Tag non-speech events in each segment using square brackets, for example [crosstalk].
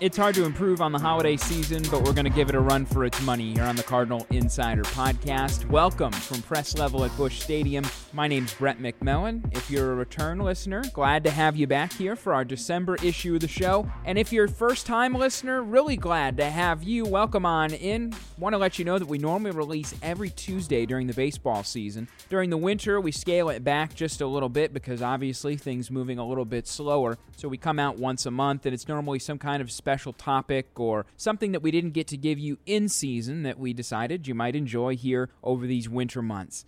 It's hard to improve on the holiday season, but we're going to give it a run for its money here on the Cardinal Insider Podcast. Welcome from press level at Busch Stadium. My name's Brett McMillan. If you're a return listener, glad to have you back here for our December issue of the show. And if you're a first time listener, really glad to have you. Welcome on in. Want to let you know that we normally release every Tuesday during the baseball season. During the winter, we scale it back just a little bit because obviously things moving a little bit slower. So we come out once a month, and it's normally some kind of special topic or something that we didn't get to give you in season that we decided you might enjoy here over these winter months.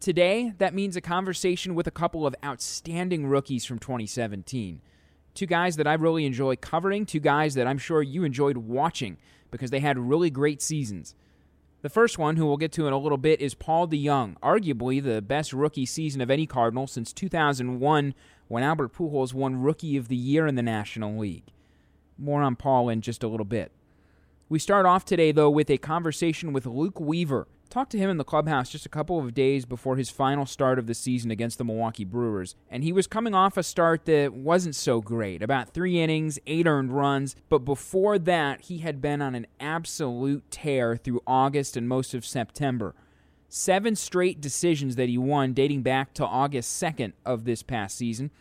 Today, that means a conversation with a couple of outstanding rookies from 2017. Two guys that I really enjoy covering, two guys that I'm sure you enjoyed watching because they had really great seasons. The first one, who we'll get to in a little bit, is Paul DeJong, arguably the best rookie season of any Cardinal since 2001 when Albert Pujols won Rookie of the Year in the National League. More on Paul in just a little bit. We start off today, though, with a conversation with Luke Weaver. Talked to him in the clubhouse just a couple of days before his final start of the season against the Milwaukee Brewers, and he was coming off a start that wasn't so great about three innings, eight earned runs, but before that, he had been on an absolute tear through August and most of September. Seven straight decisions that he won dating back to August 2nd of this past season.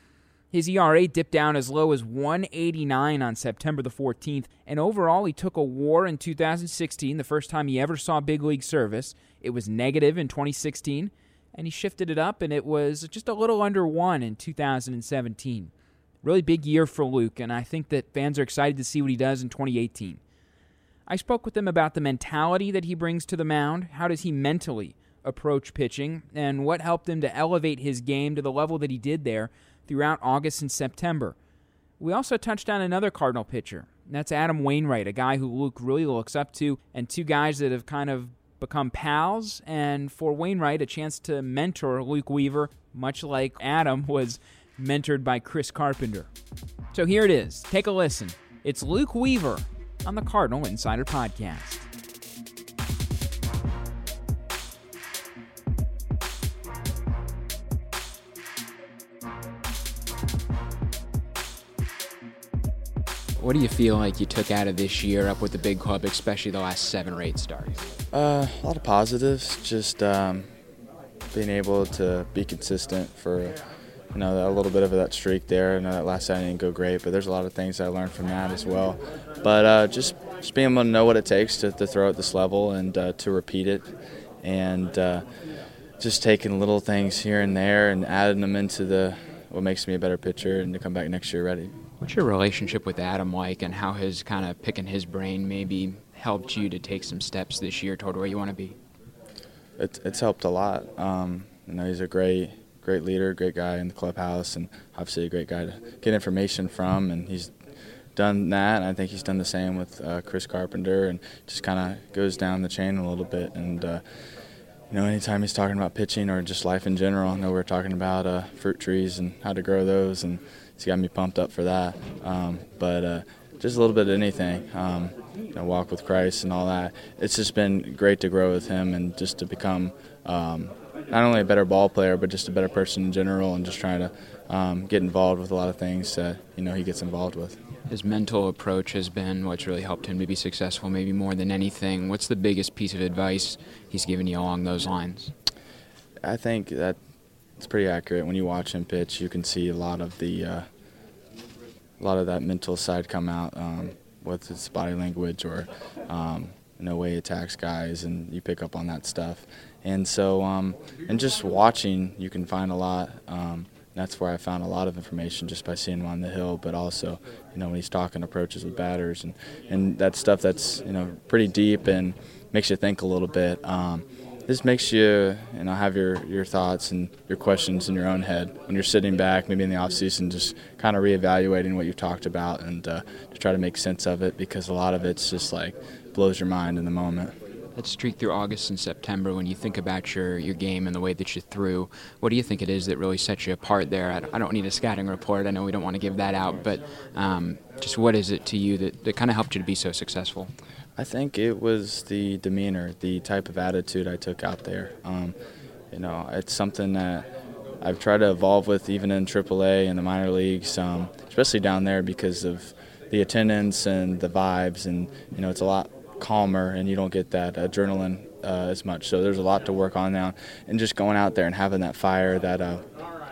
His ERA dipped down as low as 189 on September the 14th, and overall he took a WAR in 2016, the first time he ever saw big league service. It was negative in 2016, and he shifted it up, and it was just a little under 1 in 2017. Really big year for Luke, and I think that fans are excited to see what he does in 2018. I spoke with him about the mentality that he brings to the mound. How does he mentally approach pitching, and what helped him to elevate his game to the level that he did there throughout August and September. We also touched on another Cardinal pitcher. That's Adam Wainwright, a guy who Luke really looks up to, and two guys that have kind of become pals. And for Wainwright, a chance to mentor Luke Weaver, much like Adam was mentored by Chris Carpenter. So here it is. Take a listen. It's Luke Weaver on the Cardinal Insider Podcast. What do you feel like you took out of this year up with the big club, especially the last seven or eight starts? Uh, a lot of positives. Just um, being able to be consistent for you know a little bit of that streak there. I know that last night didn't go great, but there's a lot of things I learned from that as well. But uh, just just being able to know what it takes to, to throw at this level and uh, to repeat it, and uh, just taking little things here and there and adding them into the what makes me a better pitcher and to come back next year ready. What's your relationship with Adam like, and how has kind of picking his brain maybe helped you to take some steps this year toward where you want to be? It's it's helped a lot. Um, you know, he's a great great leader, great guy in the clubhouse, and obviously a great guy to get information from. And he's done that, I think he's done the same with uh, Chris Carpenter, and just kind of goes down the chain a little bit. And uh, you know, anytime he's talking about pitching or just life in general, I know we're talking about uh, fruit trees and how to grow those, and he's got me pumped up for that. Um, but uh, just a little bit of anything, um, you know, walk with Christ and all that. It's just been great to grow with him and just to become um, not only a better ball player, but just a better person in general, and just trying to um, get involved with a lot of things that you know he gets involved with. His mental approach has been what's really helped him to be successful, maybe more than anything. What's the biggest piece of advice he's given you along those lines? I think that it's pretty accurate. When you watch him pitch, you can see a lot of the uh, a lot of that mental side come out um, with his body language or um, know way he attacks guys, and you pick up on that stuff. And so, um, and just watching, you can find a lot. Um, that's where I found a lot of information just by seeing him on the hill, but also, you know, when he's talking approaches with batters and, and that stuff that's, you know, pretty deep and makes you think a little bit. Um, this makes you, you know, have your, your thoughts and your questions in your own head when you're sitting back, maybe in the off season, just kind of reevaluating what you've talked about and uh, to try to make sense of it because a lot of it's just like blows your mind in the moment. That streak through August and September, when you think about your, your game and the way that you threw, what do you think it is that really sets you apart there? I don't need a scouting report. I know we don't want to give that out, but um, just what is it to you that, that kind of helped you to be so successful? I think it was the demeanor, the type of attitude I took out there. Um, you know, it's something that I've tried to evolve with even in AAA and the minor leagues, um, especially down there because of the attendance and the vibes, and you know, it's a lot calmer, and you don't get that adrenaline uh, as much. So there's a lot to work on now, and just going out there and having that fire, that uh,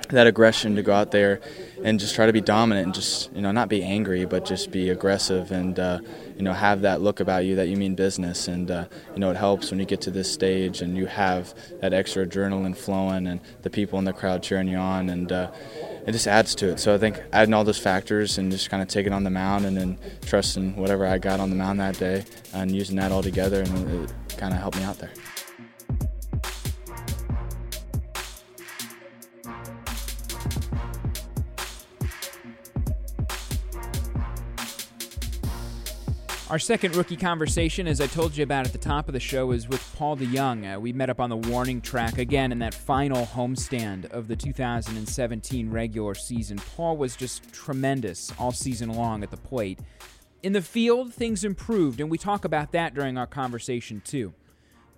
that aggression to go out there and just try to be dominant and just you know not be angry but just be aggressive and uh, you know have that look about you that you mean business. And uh, you know it helps when you get to this stage and you have that extra adrenaline flowing and the people in the crowd cheering you on. And uh, it just adds to it. So I think adding all those factors and just kind of taking on the mound and then trusting whatever I got on the mound that day and using that all together and it kind of helped me out there. Our second rookie conversation, as I told you about at the top of the show, is with Paul DeJong. Uh, we met up on the warning track again in that final homestand of the 2017 regular season. Paul was just tremendous all season long at the plate. In the field, things improved, and we talk about that during our conversation too.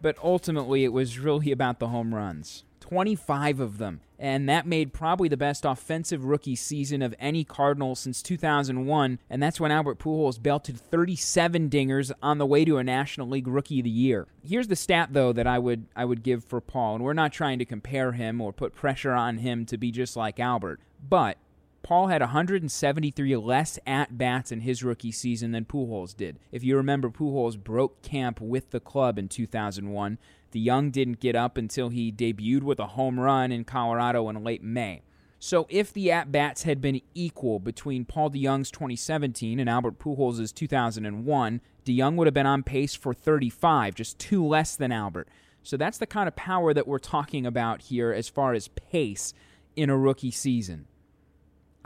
But ultimately, it was really about the home runs. 25 of them. And that made probably the best offensive rookie season of any Cardinal since 2001. And that's when Albert Pujols belted 37 dingers on the way to a National League Rookie of the Year. Here's the stat, though, that I would I would give for Paul. And we're not trying to compare him or put pressure on him to be just like Albert. But Paul had 173 less at bats in his rookie season than Pujols did. If you remember, Pujols broke camp with the club in 2001. DeJong didn't get up until he debuted with a home run in Colorado in late May. So if the at bats had been equal between Paul DeJong's 2017 and Albert Pujols' 2001, DeJong would have been on pace for 35, just two less than Albert. So that's the kind of power that we're talking about here as far as pace in a rookie season.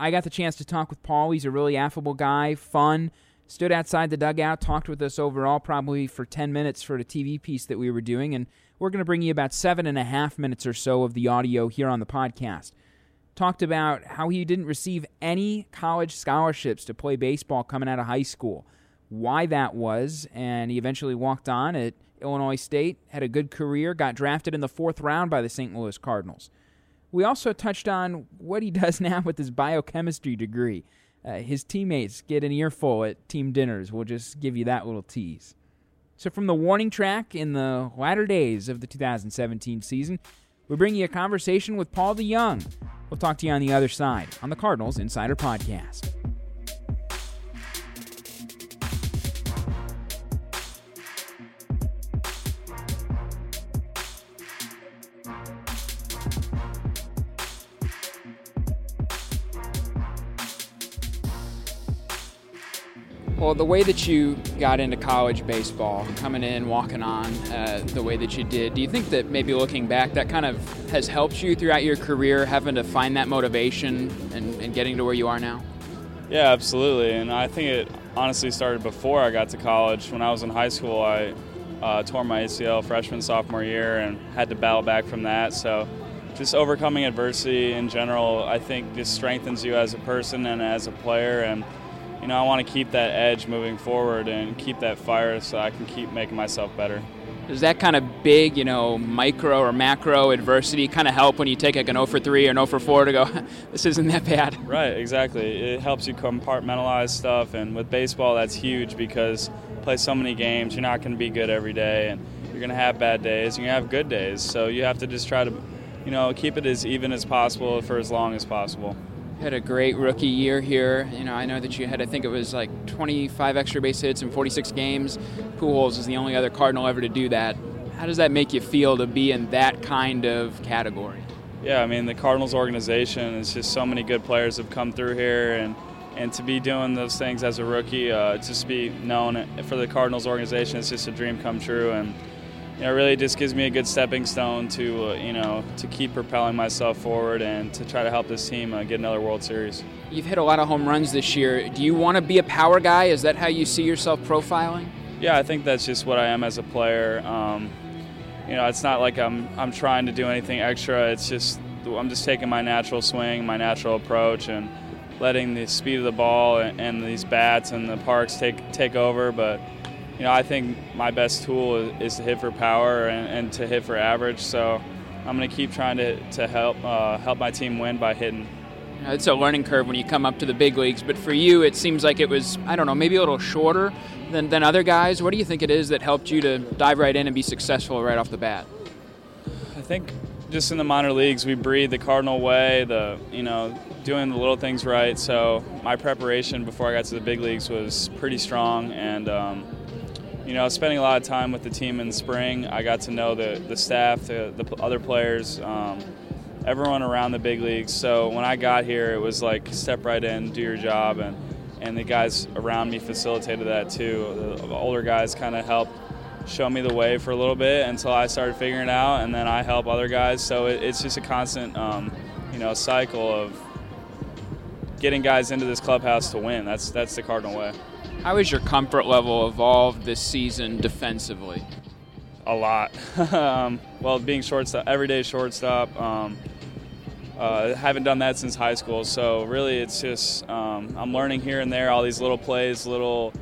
I got the chance to talk with Paul. He's a really affable guy, fun, stood outside the dugout, talked with us overall probably for 10 minutes for the TV piece that we were doing, and we're going to bring you about seven and a half minutes or so of the audio here on the podcast. Talked about how he didn't receive any college scholarships to play baseball coming out of high school, why that was, and he eventually walked on at Illinois State, had a good career, got drafted in the fourth round by the St. Louis Cardinals. We also touched on what he [laughs] does now with his biochemistry degree uh, his teammates get an earful at team dinners. We'll just give you that little tease. So, from the warning track in the latter days of the 2017 season, we bring you a conversation with Paul DeJong. We'll talk to you on the other side on the Cardinals Insider Podcast. Well, the way that you got into college baseball, coming in, walking on uh, the way that you did, do you think that maybe looking back, that kind of has helped you throughout your career, having to find that motivation and, and getting to where you are now? Yeah, absolutely. And I think it honestly started before I got to college. When I was in high school, I uh, tore my ACL freshman, sophomore year and had to battle back from that. So just overcoming adversity in general, I think just strengthens you as a person and as a player. And you know, I want to keep that edge moving forward and keep that fire so I can keep making myself better. Does that kind of big, you know, micro or macro adversity kind of help when you take like an 0 for 3 or an 0 for 4 to go, [laughs] this isn't that bad? Right, exactly. It helps you compartmentalize stuff, and with baseball, that's huge because you play so many games, you're not going to be good every day, and you're going to have bad days, and you have good days. So you have to just try to, you know, keep it as even as possible for as long as possible had a great rookie year here. You know, I know that you had, I think it was like 25 extra base hits in 46 games. Pujols is the only other Cardinal ever to do that. How does that make you feel to be in that kind of category? Yeah, I mean, the Cardinals organization is just so many good players have come through here, and and to be doing those things as a rookie, uh, just to be known for the Cardinals organization, it's just a dream come true. And you know, really just gives me a good stepping stone to, uh, you know, to keep propelling myself forward and to try to help this team uh, get another World Series. You've hit a lot of home runs this year. Do you want to be a power guy? Is that how you see yourself profiling? Yeah, I think that's just what I am as a player. Um, you know, it's not like I'm I'm trying to do anything extra. It's just I'm just taking my natural swing, my natural approach, and letting the speed of the ball and, and these bats and the parks take take over. But you know, I think my best tool is, to hit for power and, and, to hit for average. So I'm going to keep trying to, to help uh, help my team win by hitting. It's a learning curve when you come up to the big leagues, but for you, it seems like it was, I don't know, maybe a little shorter than, than other guys. What do you think it is that helped you to dive right in and be successful right off the bat? I think just in the minor leagues, we breathe the Cardinal way, the, you know, doing the little things right. So my preparation before I got to the big leagues was pretty strong, and um, you know, spending a lot of time with the team in the spring, I got to know the, the staff, the, the other players, um, everyone around the big leagues. So when I got here, it was like step right in, do your job, and and the guys around me facilitated that too. The older guys kind of helped show me the way for a little bit until I started figuring it out, and then I help other guys. So it, it's just a constant, um, you know, cycle of getting guys into this clubhouse to win. That's that's the Cardinal way. How has your comfort level evolved this season defensively? A lot. [laughs] um, well, being shortstop, everyday shortstop. Um, uh, haven't done that since high school, so really it's just um, I'm learning here and there all these little plays, little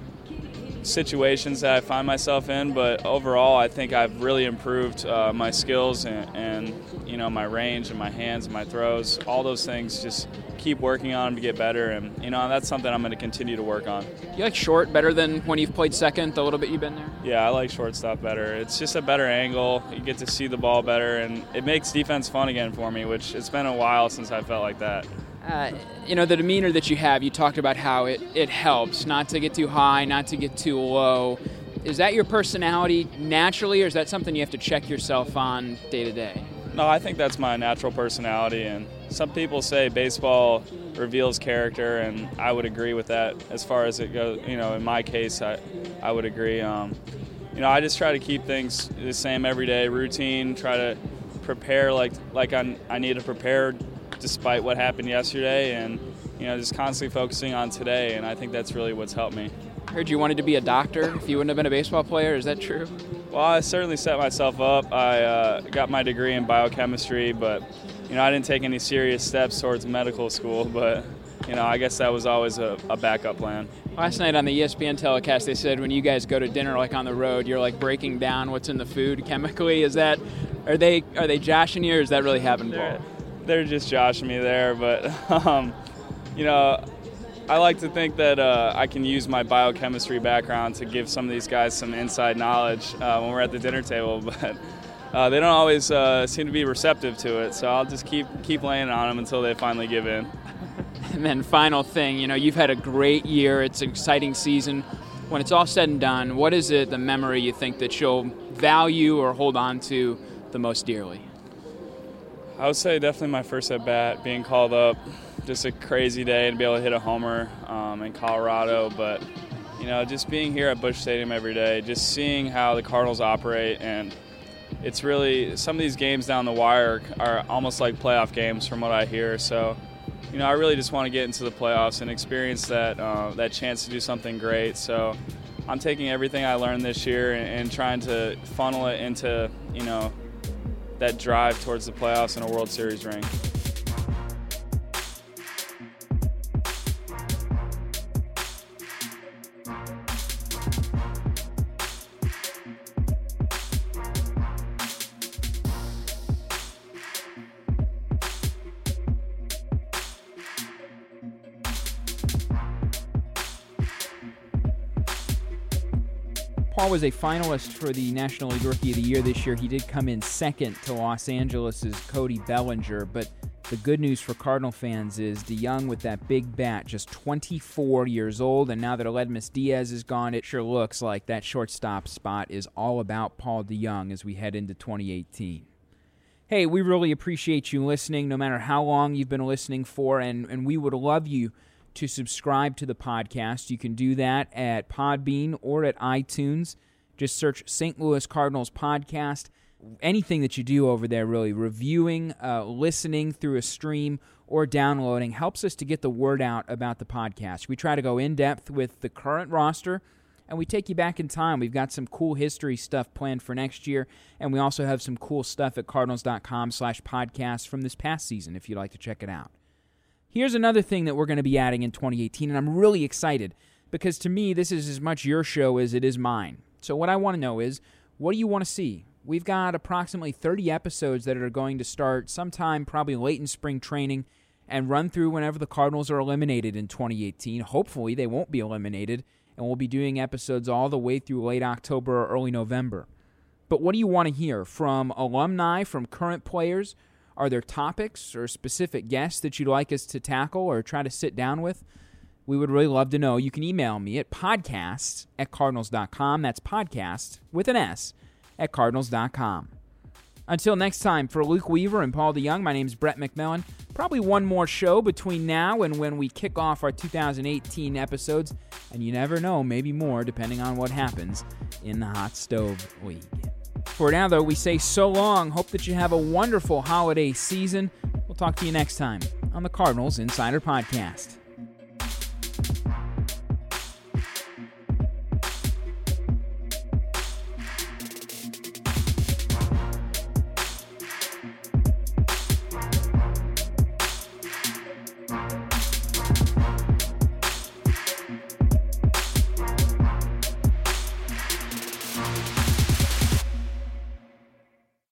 situations that I find myself in. But overall, I think I've really improved uh, my skills and, and, you know my range and my hands and my throws. All those things just keep working on them to get better, and you know that's something I'm going to continue to work on. You like short better than when you've played second? The little bit you've been there. Yeah, I like shortstop better. It's just a better angle. You get to see the ball better, and it makes defense fun again for me. Which it's been a while since I felt like that. Uh, you know the demeanor that you have. You talked about how it, it helps not to get too high, not to get too low. Is that your personality naturally, or is that something you have to check yourself on day to day? No, I think that's my natural personality, and some people say baseball reveals character, and I would agree with that. As far as it goes, you know, in my case, I I would agree. Um, you know, I just try to keep things the same every day, routine. Try to prepare like like I I need to prepare despite what happened yesterday, and you know, just constantly focusing on today. And I think that's really what's helped me. I Heard you wanted to be a doctor if you wouldn't have been a baseball player. Is that true? Well, I certainly set myself up. I uh, got my degree in biochemistry, but you know, I didn't take any serious steps towards medical school. But you know, I guess that was always a, a backup plan. Last night on the ESPN telecast, they said when you guys go to dinner, like on the road, you're like breaking down what's in the food chemically. Is that are they are they joshing you, or is that really happening? They're, they're just joshing me there, but [laughs] um, you know, I like to think that uh, I can use my biochemistry background to give some of these guys some inside knowledge uh, when we're at the dinner table, [laughs] but. Uh, they don't always uh, seem to be receptive to it, so I'll just keep keep laying on them until they finally give in. [laughs] And then final thing, you know, you've had a great year. It's an exciting season. When it's all said and done, what is it, the memory you think that you'll value or hold on to the most dearly? I would say definitely my first at bat, being called up. Just a crazy day to be able to hit a homer um, in Colorado, but you know, just being here at Busch Stadium every day, just seeing how the Cardinals operate, and it's really some of these games down the wire are almost like playoff games from what I hear. So, you know, I really just want to get into the playoffs and experience that uh, that chance to do something great. So, I'm taking everything I learned this year and, and trying to funnel it into you know that drive towards the playoffs and a World Series ring. Was a finalist for the National League Rookie of the Year this year. He did come in second to Los Angeles' Cody Bellinger, but the good news for Cardinal fans is DeJong with that big bat, just 24 years old, and now that Aledmys Diaz is gone, it sure looks like that shortstop spot is all about Paul DeJong as we head into 2018. Hey, we really appreciate you listening, no matter how long you've been listening for, and, and we would love you to subscribe to the podcast. You can do that at Podbean or at iTunes. Just search St. Louis Cardinals podcast. Anything that you do over there, really, reviewing, uh, listening through a stream, or downloading helps us to get the word out about the podcast. We try to go in depth with the current roster and we take you back in time. We've got some cool history stuff planned for next year, and we also have some cool stuff at cardinals.com slash podcast from this past season if you'd like to check it out. Here's another thing that we're going to be adding in 2018, and I'm really excited because to me, this is as much your show as it is mine. So, what I want to know is what do you want to see? We've got approximately 30 episodes that are going to start sometime probably late in spring training and run through whenever the Cardinals are eliminated in 2018. Hopefully, they won't be eliminated and we'll be doing episodes all the way through late October or early November. But what do you want to hear from alumni, from current players? Are there topics or specific guests that you'd like us to tackle or try to sit down with? We would really love to know. You can email me at podcast at cardinals.com. That's podcast with an S at cardinals.com. Until next time, for Luke Weaver and Paul DeJong, my name is Brett McMillan. Probably one more show between now and when we kick off our 2018 episodes, and you never know, maybe more depending on what happens in the Hot Stove League. For now, though, we say so long. Hope that you have a wonderful holiday season. We'll talk to you next time on the Cardinals Insider Podcast.